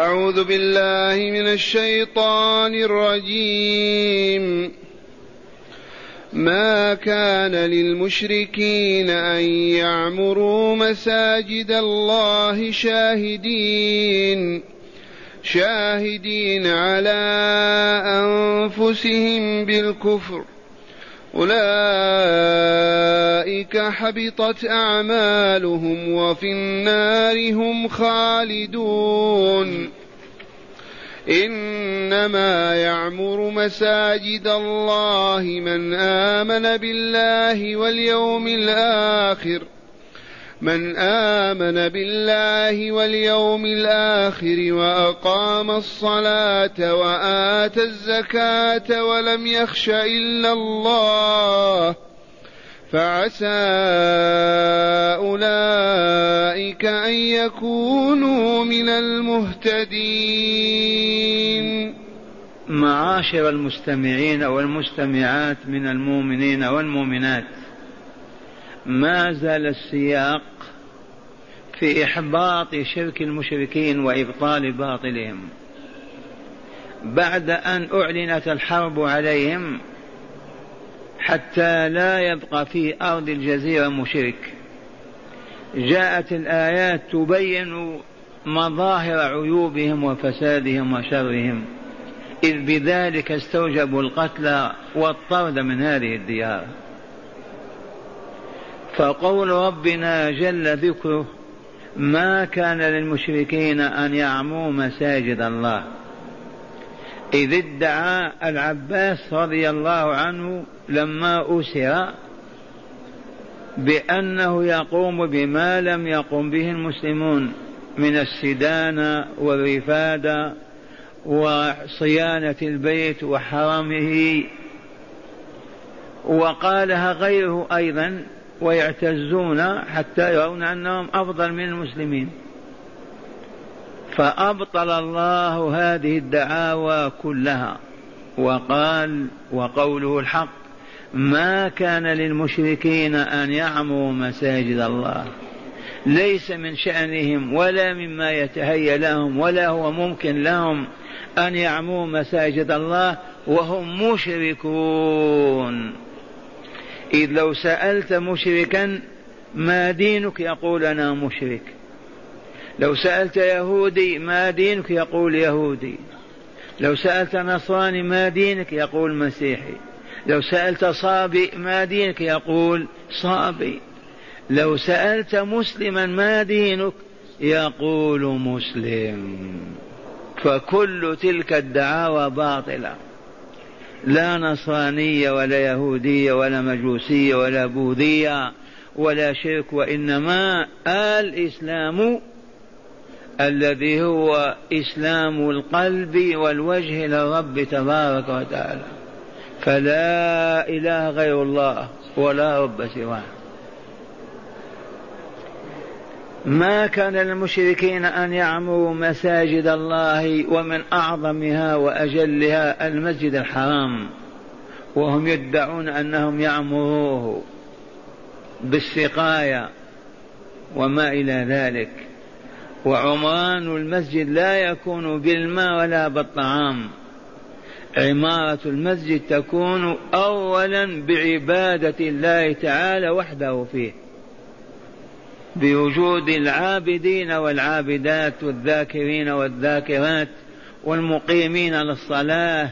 أعوذ بالله من الشيطان الرجيم. ما كان للمشركين أن يعمروا مساجد الله شاهدين شاهدين على أنفسهم بالكفر. أولئك حبطت أعمالهم وفي النار هم خالدون. إنما يعمر مساجد الله من آمن بالله واليوم الآخر. من آمن بالله واليوم الآخر وأقام الصلاة وآتى الزكاة ولم يخش إلا الله فعسى أولئك أن يكونوا من المهتدين. معاشر المستمعين والمستمعات من المؤمنين والمؤمنات ما زال السياق في إحباط شرك المشركين وإبطال باطلهم. بعد أن أعلنت الحرب عليهم حتى لا يبقى في أرض الجزيرة مشرك. جاءت الآيات تبين مظاهر عيوبهم وفسادهم وشرهم. إذ بذلك استوجبوا القتل والطرد من هذه الديار. فقول ربنا جل ذكره ما كان للمشركين أن يعموا مساجد الله. إذ ادعى العباس رضي الله عنه لما أسر بأنه يقوم بما لم يقم به المسلمون من السدانة والرفادة وصيانة البيت وحرمه. وقالها غيره أيضا ويعتزون حتى يرون أنهم أفضل من المسلمين. فأبطل الله هذه الدعاوى كلها. وقال وقوله الحق ما كان للمشركين أن يعمروا مساجد الله. ليس من شأنهم ولا مما يتهيأ لهم ولا هو ممكن لهم أن يعمروا مساجد الله وهم مشركون. إذ لو سألت مشركا ما دينك يقول أنا مشرك؟ لو سألت يهودي ما دينك يقول يهودي؟ لو سألت نصراني ما دينك يقول مسيحي؟ لو سألت صابي ما دينك يقول صابي؟ لو سألت مسلما ما دينك يقول مسلم؟ فكل تلك الدعاوى باطلة. لا نصرانية ولا يهودية ولا مجوسية ولا بوذية ولا شرك وإنما الإسلام الذي هو إسلام القلب والوجه للرب تبارك وتعالى. فلا إله غير الله ولا رب سواه. ما كان للمشركين أن يعمروا مساجد الله ومن أعظمها وأجلها المسجد الحرام وهم يدعون أنهم يعمروه بالسقاية وما إلى ذلك. وعمران المسجد لا يكون بالماء ولا بالطعام. عمارة المسجد تكون أولا بعبادة الله تعالى وحده فيه. بوجود العابدين والعابدات والذاكرين والذاكرات والمقيمين للصلاة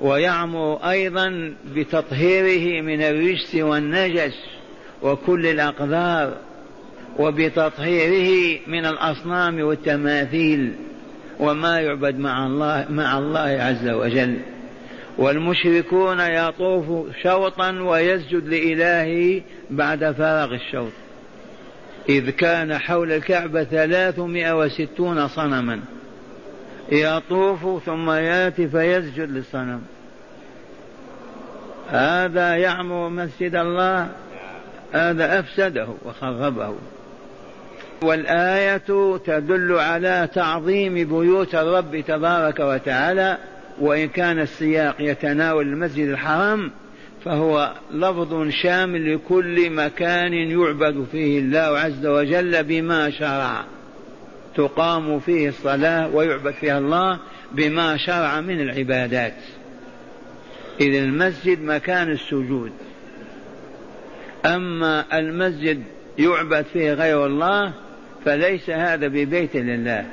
ويعمر أيضا بتطهيره من الرجس والنجس وكل الأقدار وبتطهيره من الأصنام والتماثيل وما يعبد مع الله مع الله عز وجل. والمشركون يطوف شوطا ويسجد لإلهه بعد فراغ الشوط. إذ كان حول الكعبة ثلاثمائة وستون صنما. يطوف ثم يأتي فيسجد للصنم. هذا يعمر مسجد الله. هذا أفسده وخربه. والآية تدل على تعظيم بيوت الرب تبارك وتعالى وإن كان السياق يتناول المسجد الحرام فهو لفظ شامل لكل مكان يعبد فيه الله عز وجل بما شرع. تقام فيه الصلاة ويعبد فيها الله بما شرع من العبادات. إذ المسجد مكان السجود. أما المسجد يعبد فيه غير الله فليس هذا ببيت لله.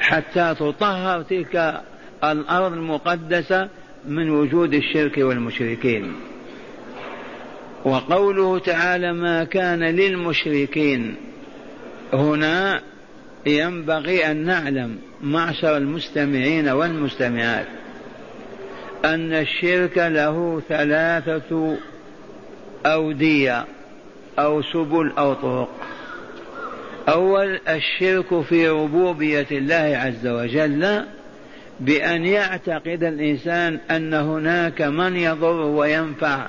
حتى تطهر تلك الأرض المقدسة من وجود الشرك والمشركين. وقوله تعالى ما كان للمشركين. هنا ينبغي أن نعلم معشر المستمعين والمستمعات أن الشرك له ثلاثة أودية أو سبل أو طرق. أول الشرك في ربوبية الله عز وجل بأن يعتقد الإنسان أن هناك من يضر وينفع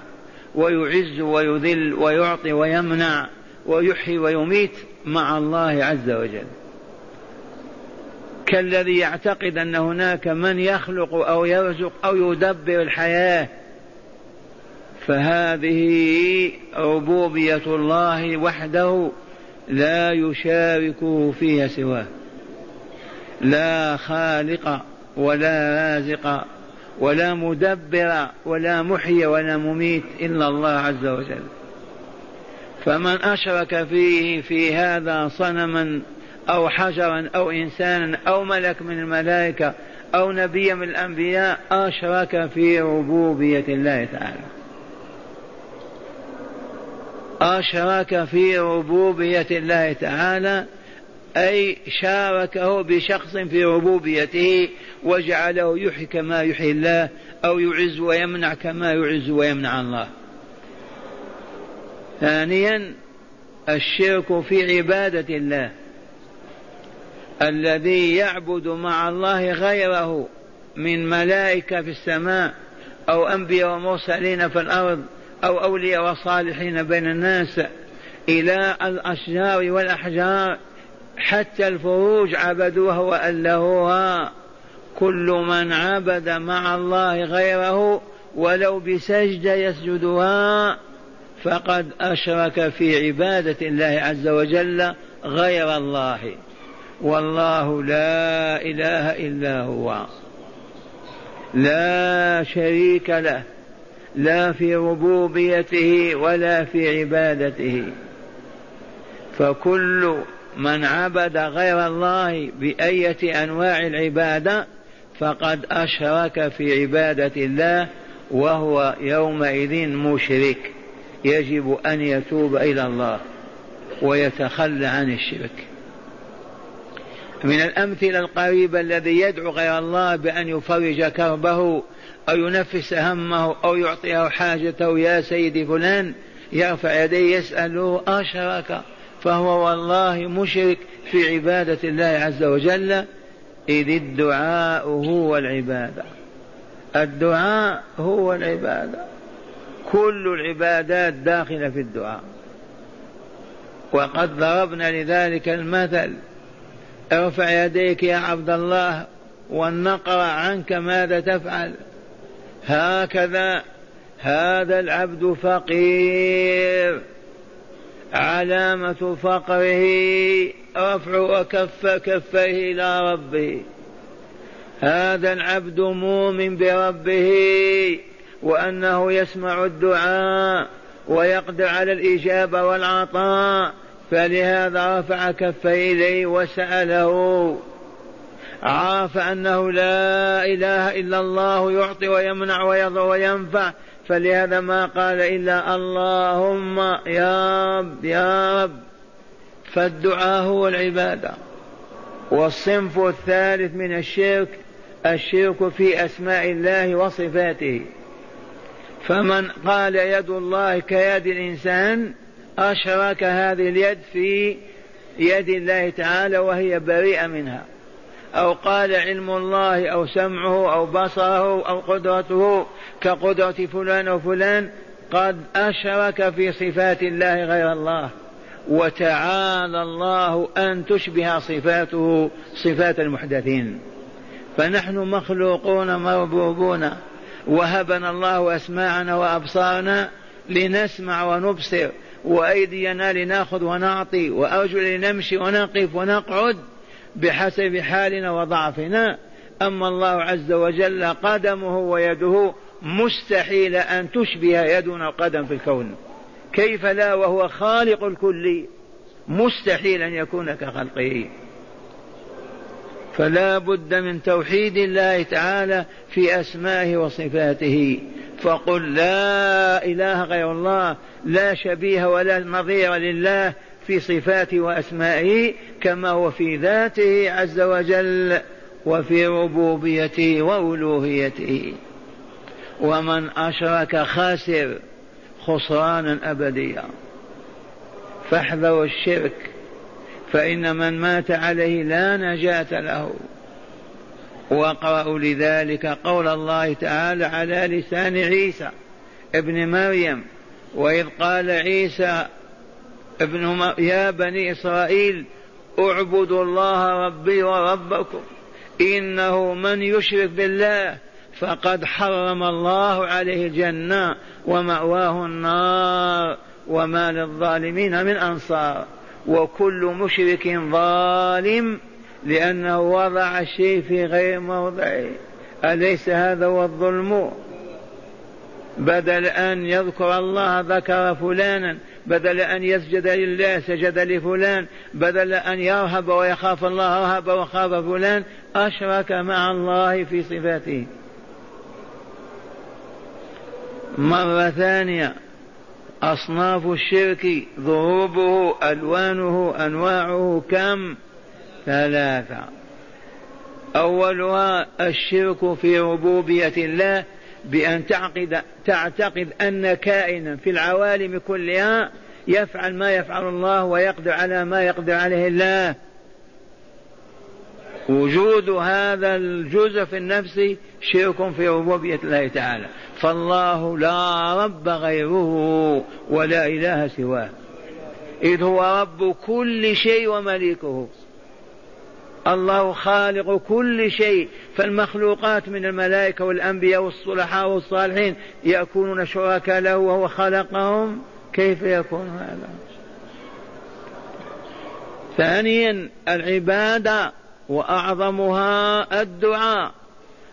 ويعز ويذل ويعطي ويمنع ويحيي ويميت مع الله عز وجل. كالذي يعتقد أن هناك من يخلق أو يرزق أو يدبر الحياة فهذه ربوبيه الله وحده لا يشاركه فيها سواه. لا خالق ولا رازق ولا مدبر ولا محيي ولا مميت إلا الله عز وجل. فمن أشرك فيه في هذا صنما أو حجرا أو إنسانا أو ملك من الملائكة أو نبي من الأنبياء أشرك في ربوبية الله تعالى. أشرك في ربوبية الله تعالى أي شاركه بشخص في ربوبيته وجعله يحيي كما يحيي الله أو يعز ويمنع كما يعز ويمنع الله. ثانيا الشرك في عبادة الله. الذي يعبد مع الله غيره من ملائكة في السماء أو أنبياء ومرسلين في الأرض أو أولياء وصالحين بين الناس إلى الأشجار والأحجار حتى الفروج عبدوها وألهوها. كل من عبد مع الله غيره ولو بسجده يسجدها فقد أشرك في عبادة الله عز وجل غير الله. والله لا إله إلا هو. لا شريك له. لا في ربوبيته ولا في عبادته. فكل من عبد غير الله بأية أنواع العبادة فقد أشرك في عبادة الله وهو يومئذ مشرك. يجب أن يتوب إلى الله ويتخلى عن الشرك. من الأمثلة القريبة الذي يدعو غير الله بأن يفرج كربه أو ينفس همه أو يعطيه حاجته يا سيدي فلان يرفع يديه يسأله أشرك. فهو والله مشرك في عبادة الله عز وجل إذ الدعاء هو العبادة. الدعاء هو العبادة. كل العبادات داخلة في الدعاء. وقد ضربنا لذلك المثل ارفع يديك يا عبد الله ولنقرأ عنك ماذا تفعل؟ هكذا هذا العبد فقير. علامة فقره رفع كف كفيه إلى ربه. هذا العبد مؤمن بربه وأنه يسمع الدعاء ويقدر على الإجابة والعطاء. فلهذا رفع كفيه إليه وسأله. عرف أنه لا إله إلا الله يعطي ويمنع ويضر وينفع. فلهذا ما قال إلا اللهم يا رب يا رب. فالدعاء هو العبادة. والصنف الثالث من الشرك الشرك في أسماء الله وصفاته. فمن قال يد الله كيد الإنسان أشرك هذه اليد في يد الله تعالى وهي بريئة منها. أو قال علم الله أو سمعه أو بصره أو قدرته كقدرة فلان وفلان قد أشرك في صفات الله غير الله. وتعالى الله أن تشبه صفاته صفات المحدثين. فنحن مخلوقون مربوبون. وهبنا الله أسماعنا وأبصارنا لنسمع ونبصر وأيدينا لنأخذ ونعطي وأرجل لنمشي ونقف ونقعد. بحسب حالنا وضعفنا. أما الله عز وجل قدمه ويده مستحيل أن تشبه يدنا قدم في الكون. كيف لا؟ وهو خالق الكل. مستحيل أن يكون كخلقه. فلا بد من توحيد الله تعالى في أسمائه وصفاته. فقل لا إله غير الله لا شبيه ولا نظير لله في صفاته وأسمائه كما هو في ذاته عز وجل وفي ربوبيته وألوهيته. ومن أشرك خاسر خسرانا أبديا. فاحذروا الشرك فإن من مات عليه لا نجاة له. واقرأوا لذلك قول الله تعالى على لسان عيسى ابن مريم وإذ قال عيسى ابن يا بني إسرائيل اعبدوا الله ربي وربكم إنه من يشرك بالله فقد حرم الله عليه الجنة ومأواه النار وما للظالمين من أنصار. وكل مشرك ظالم لأنه وضع الشيء في غير موضعه. أليس هذا هو الظلم؟ بدل أن يذكر الله ذكر فلانا بدل أن يسجد لله سجد لفلان بدل أن يرهب ويخاف الله رهب وخاف فلان أشرك مع الله في صفاته. مرة ثانية أصناف الشرك ضروبه ألوانه أنواعه كم؟ ثلاثة. أولها الشرك في ربوبية الله بأن تعقد تعتقد أن كائنا في العوالم كلها يفعل ما يفعل الله ويقدر على ما يقدر عليه الله. وجود هذا الجزء في النفس شرك في ربوبية الله تعالى. فالله لا رب غيره ولا إله سواه. إذ هو رب كل شيء ومليكه. الله خالق كل شيء فالمخلوقات من الملائكة والأنبياء والصلحاء والصالحين يكونون شركاء له وهو خلقهم. كيف يكون هذا؟ ثانيا العبادة وأعظمها الدعاء.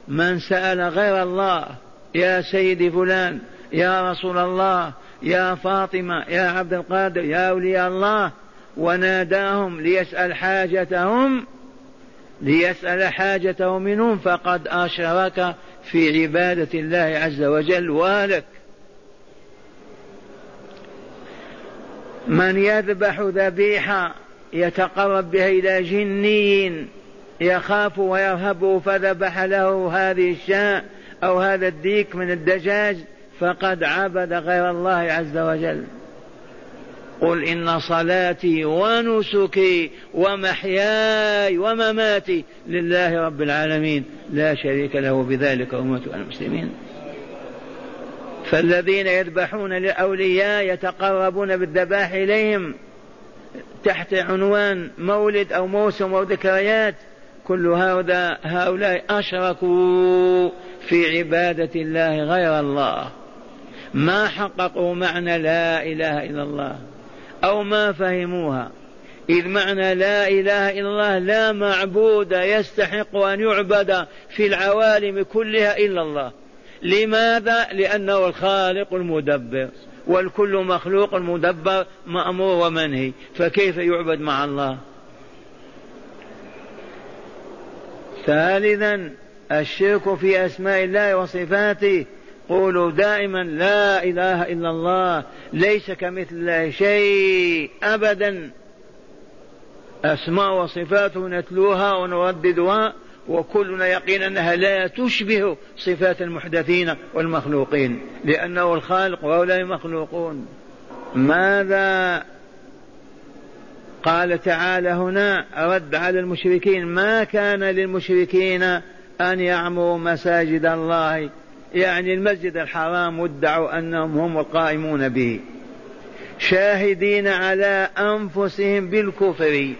من سأل غير الله يا سيدي فلان يا رسول الله يا فاطمة يا عبد القادر يا أولياء الله وناداهم ليسأل حاجتهم ليسأل حاجته منهم فقد أشرك في عبادة الله عز وجل ولك من يذبح ذبيحة يتقرب بها إلى جني يخاف ويرهب فذبح له هذه الشاة أو هذا الديك من الدجاج فقد عبد غير الله عز وجل. قل إن صلاتي ونسكي ومحياي ومماتي لله رب العالمين. لا شريك له بذلك أمة المسلمين. فالذين يذبحون للأولياء يتقربون بالذبائح إليهم تحت عنوان مولد أو موسم أو ذكريات. كل هؤلاء هؤلاء أشركوا في عبادة الله غير الله. ما حققوا معنى لا إله إلا الله. أو ما فهموها. إذ معنى لا إله إلا الله لا معبود يستحق أن يعبد في العوالم كلها إلا الله. لماذا؟ لأنه الخالق المدبر والكل مخلوق مدبر مأمور ومنهي. فكيف يعبد مع الله؟ ثالثا الشرك في أسماء الله وصفاته قولوا دائما لا إله إلا الله ليس كمثل الله شيء أبدا. أسماء وصفاته نتلوها ونرددها وكلنا يقين أنها لا تشبه صفات المحدثين والمخلوقين لأنه الخالق وهؤلاء مخلوقون ماذا قال تعالى هنا؟ رد على المشركين ما كان للمشركين أن يعمروا مساجد الله يعني المسجد الحرام ادعوا أنهم هم القائمون به. شاهدين على أنفسهم بالكفر.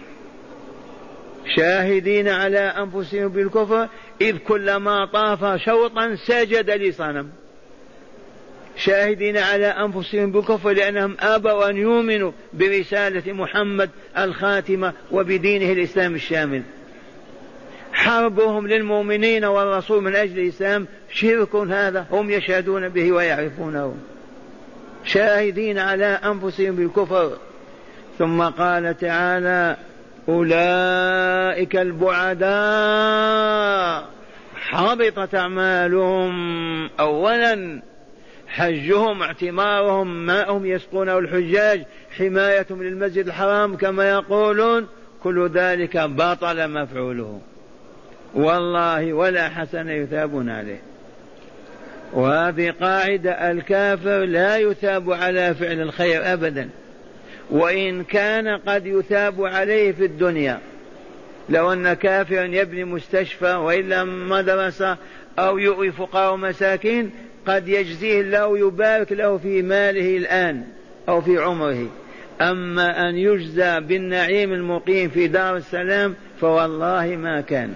شاهدين على أنفسهم بالكفر إذ كلما طاف شوطا سجد لصنم. شاهدين على أنفسهم بالكفر لأنهم أبوا أن يؤمنوا برسالة محمد الخاتمة وبدينه الإسلام الشامل. حربهم للمؤمنين والرسول من أجل الإسلام شرك هذا هم يشهدون به ويعرفونه. شاهدين على أنفسهم بالكفر. ثم قال تعالى أولئك البعداء. حبطت أعمالهم. أولا حجهم اعتمارهم ماءهم يسقونه الحجاج حمايتهم للمسجد الحرام كما يقولون. كل ذلك بطل مفعوله. والله ولا حسن يثابون عليه. وهذه قاعدة الكافر لا يثاب على فعل الخير أبدا. وإن كان قد يثاب عليه في الدنيا لو أن كافرا يبني مستشفى وإلا مدرسة أو يؤوي فقراء ومساكين قد يجزيه الله ويبارك له في ماله الآن أو في عمره. أما أن يجزى بالنعيم المقيم في دار السلام فوالله ما كان.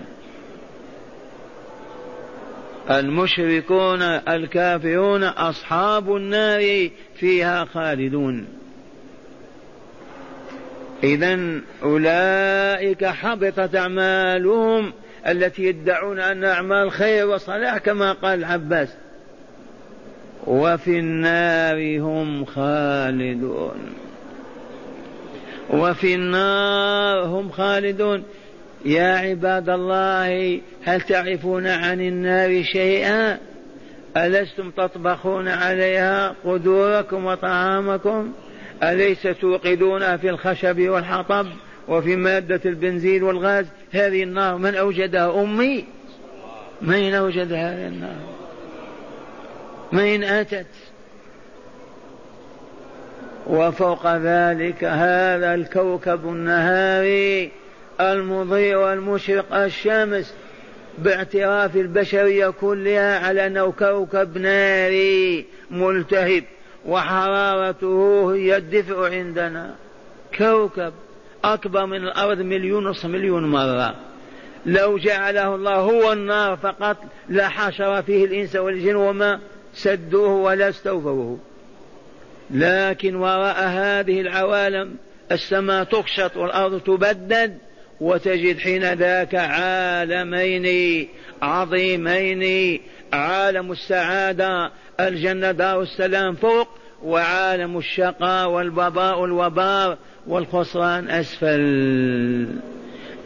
المشركون الكافرون أصحاب النار فيها خالدون. إذا أولئك حبطت أعمالهم التي يدعون أن أعمال خير وصلاح كما قال العباس وفي النار هم خالدون. وفي النار هم خالدون. يا عباد الله هل تعرفون عن النار شيئا؟ ألستم تطبخون عليها قدوركم وطعامكم؟ أليس توقدونها في الخشب والحطب وفي مادة البنزين والغاز؟ هذه النار من أوجدها أمي؟ من أوجد هذه النار؟ من أتت؟ وفوق ذلك هذا الكوكب النهاري المضيء والمشرق الشمس باعتراف البشرية كلها على أنه كوكب ناري ملتهب وحرارته هي الدفء عندنا. كوكب أكبر من الأرض مليون نصف مليون مرة. لو جعله الله هو النار فقط لحشر فيه الإنس والجن وما سدوه ولا استوفوه. لكن وراء هذه العوالم السماء تقشط والأرض تبدد. وتجد حين ذاك عالمين عظيمين عالم السعادة الجنة دار السلام فوق وعالم الشقاء والباباء والوبار والخسران أسفل.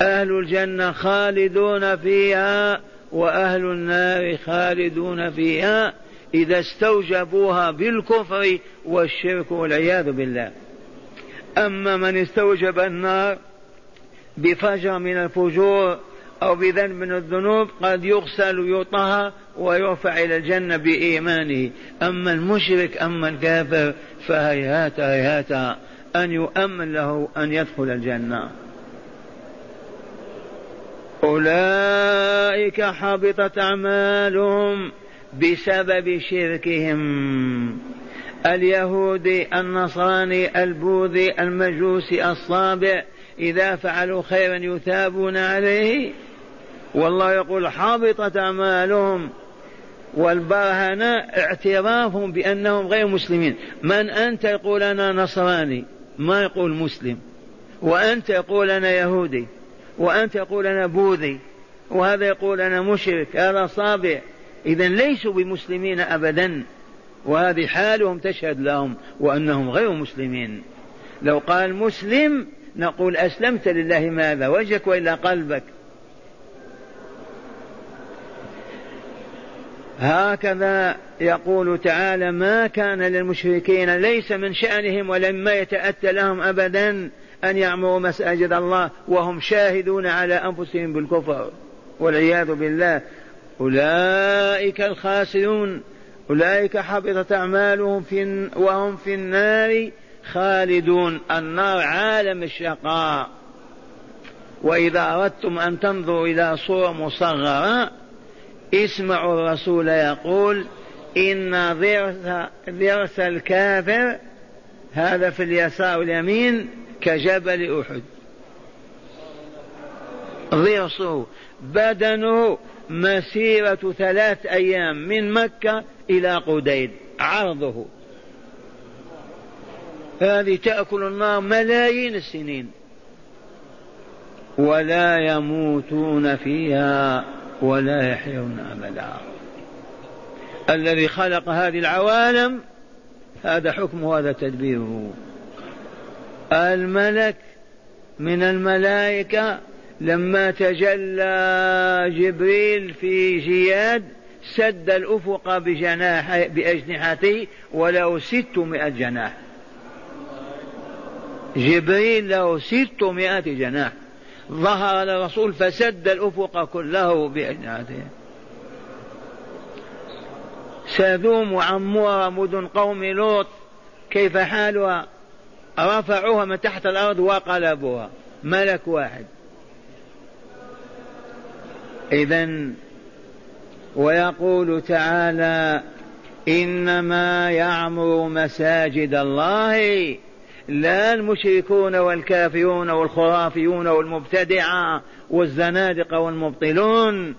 أهل الجنة خالدون فيها وأهل النار خالدون فيها إذا استوجبوها بالكفر والشرك والعياذ بالله. أما من استوجب النار بفجر من الفجور أو بذنب من الذنوب قد يغسل ويطهر ويرفع إلى الجنة بإيمانه. أما المشرك أما الكافر فهيهات هيهات أن يؤمن له أن يدخل الجنة. أولئك حبطت أعمالهم بسبب شركهم. اليهودي النصراني البوذي المجوسي الصابع إذا فعلوا خيرا يثابون عليه والله يقول حبطت أعمالهم والبرهنة اعترافهم بأنهم غير مسلمين. من أنت يقول أنا نصراني؟ ما يقول مسلم. وأنت يقول أنا يهودي. وأنت يقول أنا بوذي. وهذا يقول أنا مشرك. هذا صابع. إذا ليسوا بمسلمين أبدا. وهذه حالهم تشهد لهم وأنهم غير مسلمين. لو قال مسلم نقول أسلمت لله ماذا؟ وجهك وإلا قلبك. هكذا يقول تعالى ما كان للمشركين ليس من شأنهم ولما يتأتى لهم أبدا أن يعمروا مساجد الله وهم شاهدون على أنفسهم بالكفر والعياذ بالله. أولئك الخاسرون أولئك حبطت أعمالهم في وهم في النار خالدون النار عالم الشقاء. وإذا أردتم أن تنظروا إلى صورة مصغرة اسمعوا الرسول يقول إن ضرس, الكافر هذا في اليسار واليمين كجبل أحد. ضرسه بدنه مسيرة ثلاث أيام من مكة إلى قديد عرضه. هذه تأكل النار ملايين السنين. ولا يموتون فيها ولا يحيون أبدا. الذي خلق هذه العوالم هذا حكمه هذا تدبيره. الملك من الملائكة لما تجلى جبريل في جياد سد الأفق بجناح بأجنحته وله ستمائة جناح. جبريل له ستمائة جناح. ظهر الرسول فسد الأفق كله بأجنحته. سادوم وعمورة مدن قوم لوط كيف حالها؟ رفعوها من تحت الأرض وقلبوها. ملك واحد. إذا ويقول تعالى إنما يعمر مساجد الله لا المشركون والكافرون والخرافيون والمبتدعة والزنادقة والمبطلون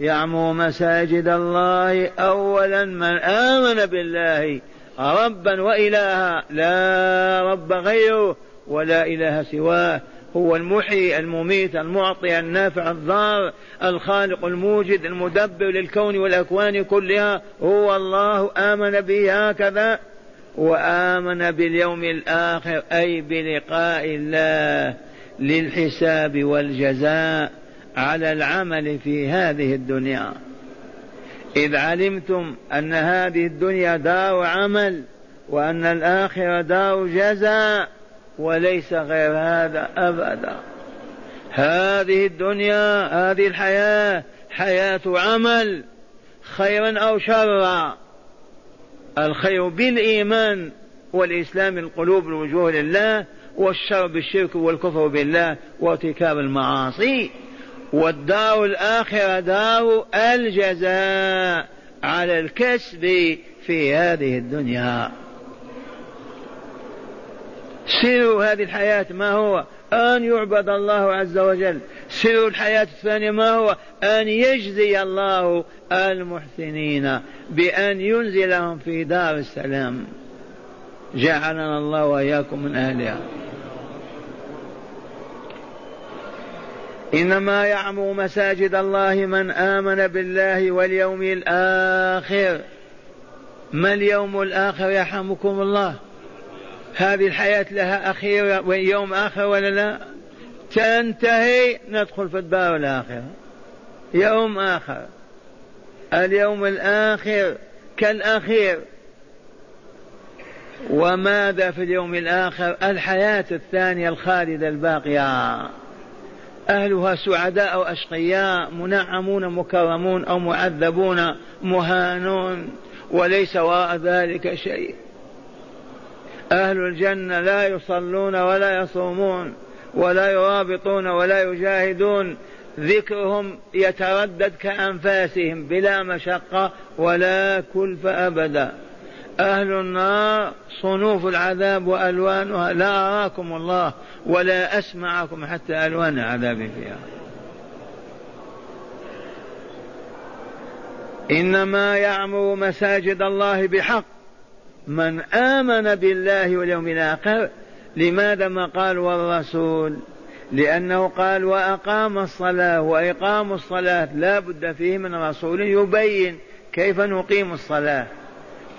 يعمر مساجد الله أولا من آمن بالله ربا وإلها لا رب غيره ولا إله سواه. هو المحيي المميت المعطي النافع الضار الخالق الموجد المدبر للكون والأكوان كلها. هو الله آمن به هكذا. وآمن باليوم الآخر أي بلقاء الله للحساب والجزاء على العمل في هذه الدنيا. إذ علمتم أن هذه الدنيا دار عمل وأن الآخرة دار جزاء وليس غير هذا أبدا. هذه الدنيا هذه الحياة حياة عمل خيرا أو شرا. الخير بالإيمان والإسلام القلوب الوجوه لله والشر بالشرك والكفر بالله وارتكاب المعاصي والدار الآخرة دار الجزاء على الكسب في هذه الدنيا. سر هذه الحياة ما هو؟ أن يعبد الله عز وجل. سر الحياة الثانية ما هو؟ أن يجزي الله المحسنين بأن ينزلهم في دار السلام. جعلنا الله وإياكم من أهلها. إنما يعمر مساجد الله من آمن بالله واليوم الآخر. ما اليوم الآخر يرحمكم الله؟ هذه الحياة لها أخيرة ويوم آخر ولا لا؟ تنتهي ندخل في الدار الآخرة. يوم آخر. اليوم الآخر كالأخير. وماذا في اليوم الآخر؟ الحياة الثانية الخالدة الباقية. أهلها سعداء أو أشقياء منعمون مكرمون أو معذبون مهانون وليس وراء ذلك شيء. أهل الجنة لا يصلون ولا يصومون ولا يرابطون ولا يجاهدون ذكرهم يتردد كأنفاسهم بلا مشقة ولا كلف أبدا. أهل النار صنوف العذاب وألوانها. لا أراكم الله ولا أسمعكم حتى ألوان العذاب فيها. إنما يعمر مساجد الله بحق. من آمن بالله واليوم الآخر لماذا ما قال والرسول؟ لأنه قال وأقام الصلاة وإقام الصلاة لا بد فيه من رسول يبين كيف نقيم الصلاة.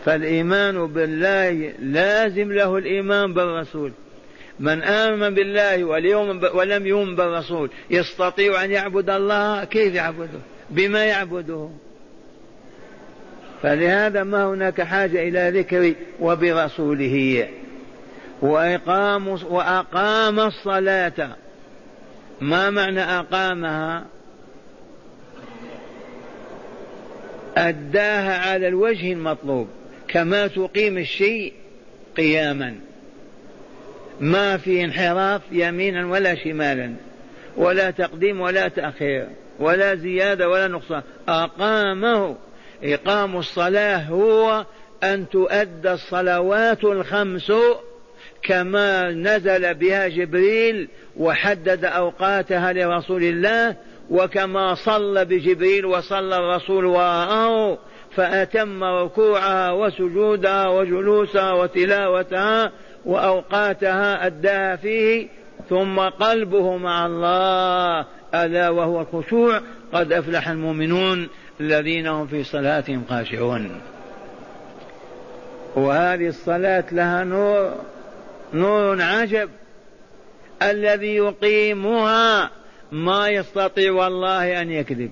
فالإيمان بالله لازم له الإيمان بالرسول. من آمن بالله واليوم ولم يؤمن بالرسول يستطيع أن يعبد الله كيف يعبده؟ بما يعبده. فلهذا ما هناك حاجة إلى ذكر وبرسوله. وإقام وأقام الصلاة. ما معنى أقامها؟ أداها على الوجه المطلوب. كما تقيم الشيء قياما. ما في انحراف يمينا ولا شمالا. ولا تقديم ولا تأخير. ولا زيادة ولا نقصان. أقامه. إقام الصلاة هو أن تؤدى الصلوات الخمس كما نزل بها جبريل وحدد أوقاتها لرسول الله وكما صلى بجبريل وصلى الرسول وراءه فأتم ركوعها وسجودها وجلوسها وتلاوتها وأوقاتها أداها فيه ثم قلبه مع الله ألا وهو الخشوع قد أفلح المؤمنون الذين هم في صلاتهم خاشعون. وهذه الصلاة لها نور نور عجب الذي يقيمها ما يستطيع والله أن يكذب.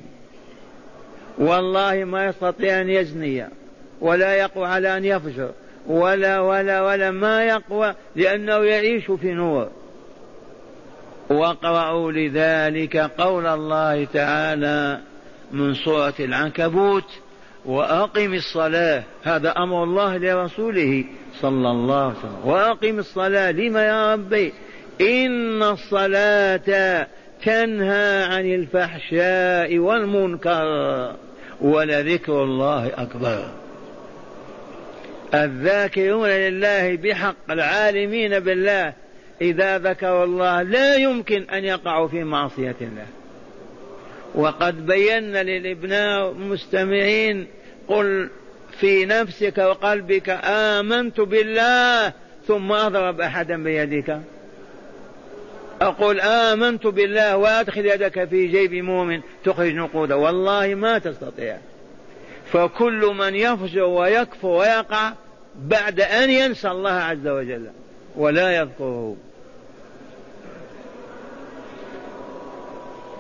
والله ما يستطيع أن يزني ولا يقوى على أن يفجر ولا ولا ولا ما يقوى لأنه يعيش في نور. واقرأوا لذلك قول الله تعالى من سورة العنكبوت وأقم الصلاة. هذا أمر الله لرسوله. صلى الله عليه وسلم. وأقم الصلاة. لما يا ربي؟ إن الصلاة تنهى عن الفحشاء والمنكر ولذكر الله أكبر. الذاكرون لله بحق العالمين بالله. إذا ذكروا الله لا يمكن أن يقعوا في معصية الله. وقد بينا للإبناء المستمعين قل في نفسك وقلبك آمنت بالله ثم أضرب أحدا بيدك. أقول آمنت بالله وأدخل يدك في جيب مؤمن تخرج نقودا والله ما تستطيع. فكل من يفجر ويكفر ويقع بعد أن ينسى الله عز وجل ولا يذكره.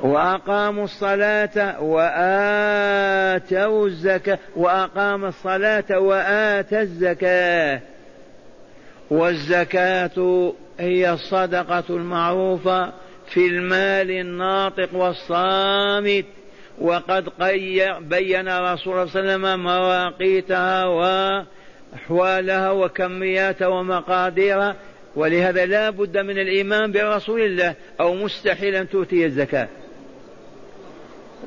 وأقاموا الصلاة وآتوا الزكاة وأقام الصلاة وآتى الزكاة. والزكاة هي الصدقة المعروفة في المال الناطق والصامت. وقد بين رسول الله صلى الله عليه وسلم مواقيتها وأحوالها وكمياتها ومقاديرها. ولهذا لا بد من الإيمان برسول الله أو مستحيل أن تؤتي الزكاة.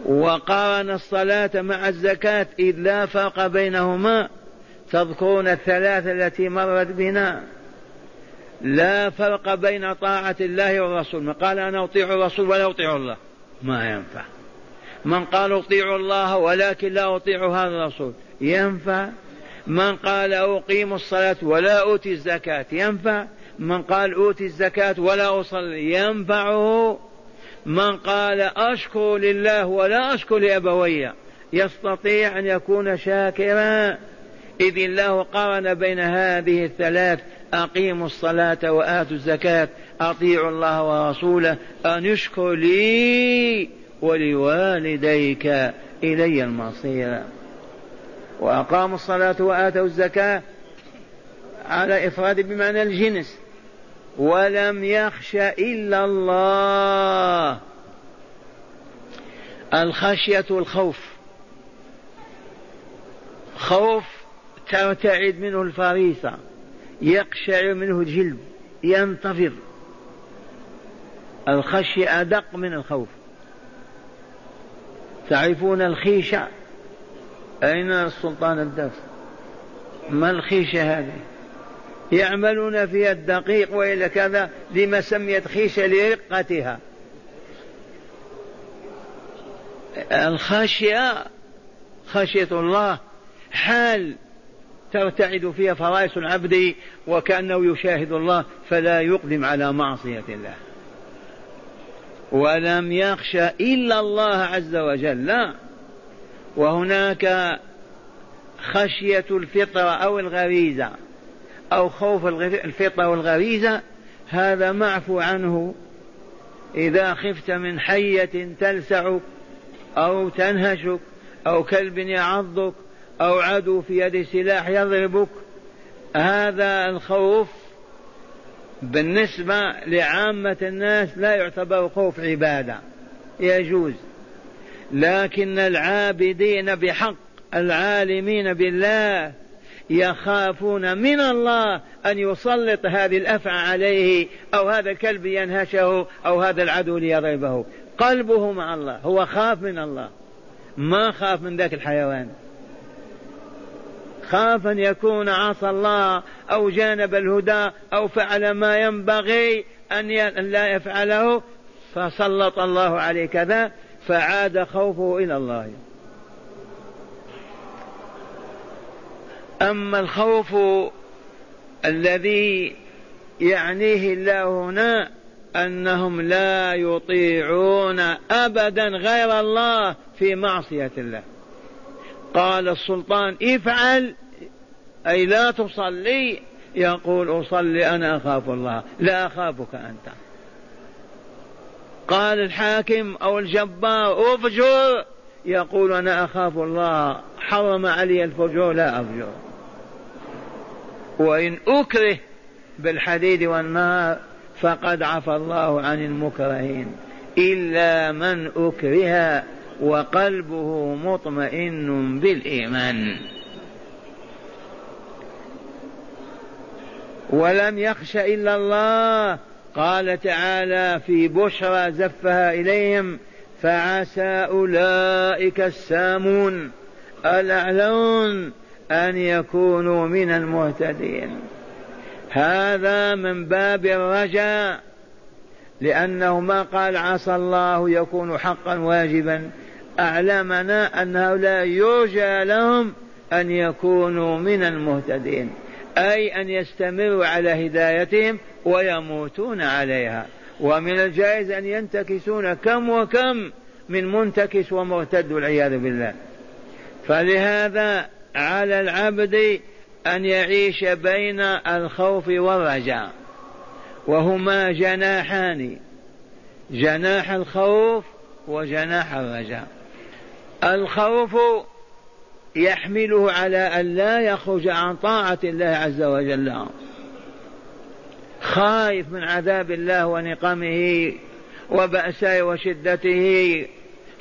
وقارن الصلاة مع الزكاة إذ لا فرق بينهما. تذكرون الثلاثة التي مرت بنا. لا فرق بين طاعة الله والرسول. من قال أنا أطيع الرسول ولا أطيع الله؟ ما ينفع. من قال أطيع الله ولكن لا أطيع هذا الرسول؟ ينفع. من قال أقيم الصلاة ولا أوتي الزكاة؟ ينفع. من قال أوتي الزكاة ولا أصلي؟ ينفعه. من قال أشكر لله ولا أشكر لأبوي يستطيع أن يكون شاكرا. إذ الله قارن بين هذه الثلاث أقيموا الصلاة وآتوا الزكاة أطيعوا الله ورسوله أن يشكر لي ولوالديك إلي المصير. وأقاموا الصلاة وآتوا الزكاة على إفراد بمعنى الجنس. ولم يخش إلا الله. الخشية الخوف خوف ترتعد منه الفريسة. يقشع منه الجلد. ينتفض. الخشية أدق من الخوف. تعرفون الخيشة؟ أين السلطان الدرس؟ ما الخيشة هذه؟ يعملون فيها الدقيق وإلى كذا لما سميت خيشة لرقتها. الخشية خشية الله حال ترتعد فيها فرائس العبد وكأنه يشاهد الله فلا يقدم على معصية الله. ولم يخش إلا الله عز وجل لا. وهناك خشية الفطرة أو الغريزة. أو خوف الفطرة والغريزة هذا معفو عنه. إذا خفت من حية تلسعك أو تنهشك أو كلب يعضك أو عدو في يد سلاح يضربك هذا الخوف بالنسبة لعامة الناس لا يعتبر خوف عبادة يجوز. لكن العابدين بحق العالمين بالله يخافون من الله أن يسلط هذه الأفعى عليه أو هذا الكلب ينهشه أو هذا العدو ليضربه. قلبه مع الله هو خاف من الله. ما خاف من ذاك الحيوان. خاف أن يكون عصى الله أو جانب الهدى أو فعل ما ينبغي أن لا يفعله فسلط الله عليه كذا فعاد خوفه إلى الله. أما الخوف الذي يعنيه الله هنا أنهم لا يطيعون أبدا غير الله في معصية الله. قال السلطان افعل أي لا تصلي. يقول أصلي أنا أخاف الله لا أخافك أنت. قال الحاكم أو الجبار افجر. يقول أنا أخاف الله حرم علي الفجور لا أفجر. وإن أكره بالحديد والنار فقد عفى الله عن المكرهين. إلا من أكره وقلبه مطمئن بالإيمان. ولم يخش إلا الله. قال تعالى في بشرى زفها إليهم فعسى أولئك السامون. الأعلون. أن يكونوا من المهتدين. هذا من باب الرجاء لأنه ما قال عسى الله يكون حقا واجبا. أعلمنا أن هؤلاء يرجى لهم أن يكونوا من المهتدين أي أن يستمروا على هدايتهم ويموتون عليها. ومن الجائز أن ينتكسون كم وكم من منتكس ومرتد والعياذ بالله. فلهذا على العبد أن يعيش بين الخوف والرجاء وهما جناحان جناح الخوف وجناح الرجاء. الخوف يحمله على أن لا يخرج عن طاعة الله عز وجل. خايف من عذاب الله ونقمه وبأسه وشدته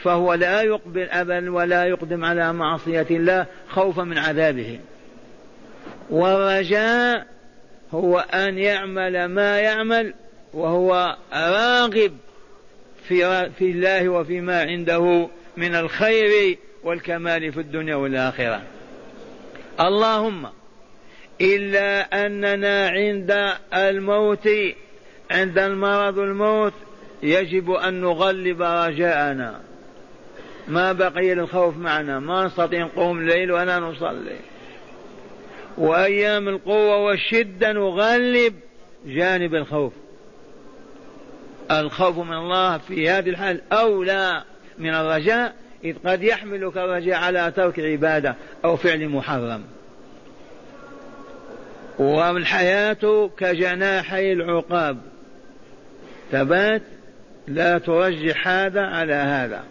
فهو لا يقبل أبدا ولا يقدم على معصية الله خوفا من عذابه. والرجاء هو أن يعمل ما يعمل وهو راغب في, في الله وفيما عنده من الخير والكمال في الدنيا والآخرة. اللهم إلا أننا عند الموت عند المرض الموت يجب أن نغلب رجاءنا. ما بقي الخوف معنا. ما نستطيع نقوم الليل ولا نصلي. وأيام القوة والشدة نغلب جانب الخوف. الخوف من الله في هذه الحال أولى من الرجاء إذ قد يحملك الرجاء على ترك عبادة أو فعل محرم. والحياة كجناحي العقاب. ثبات لا ترجح هذا على هذا.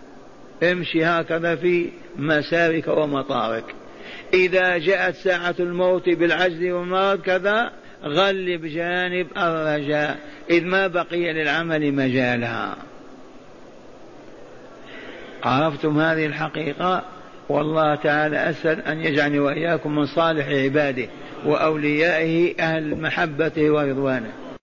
امشي هكذا في مسارك ومطارك إذا جاءت ساعة الموت بالعجز والمرض كذا غلب جانب الرجاء. إذ ما بقي للعمل مجالها. عرفتم هذه الحقيقة؟ والله تعالى أسأل أن يجعلني وإياكم من صالح عباده وأوليائه أهل محبته ورضوانه.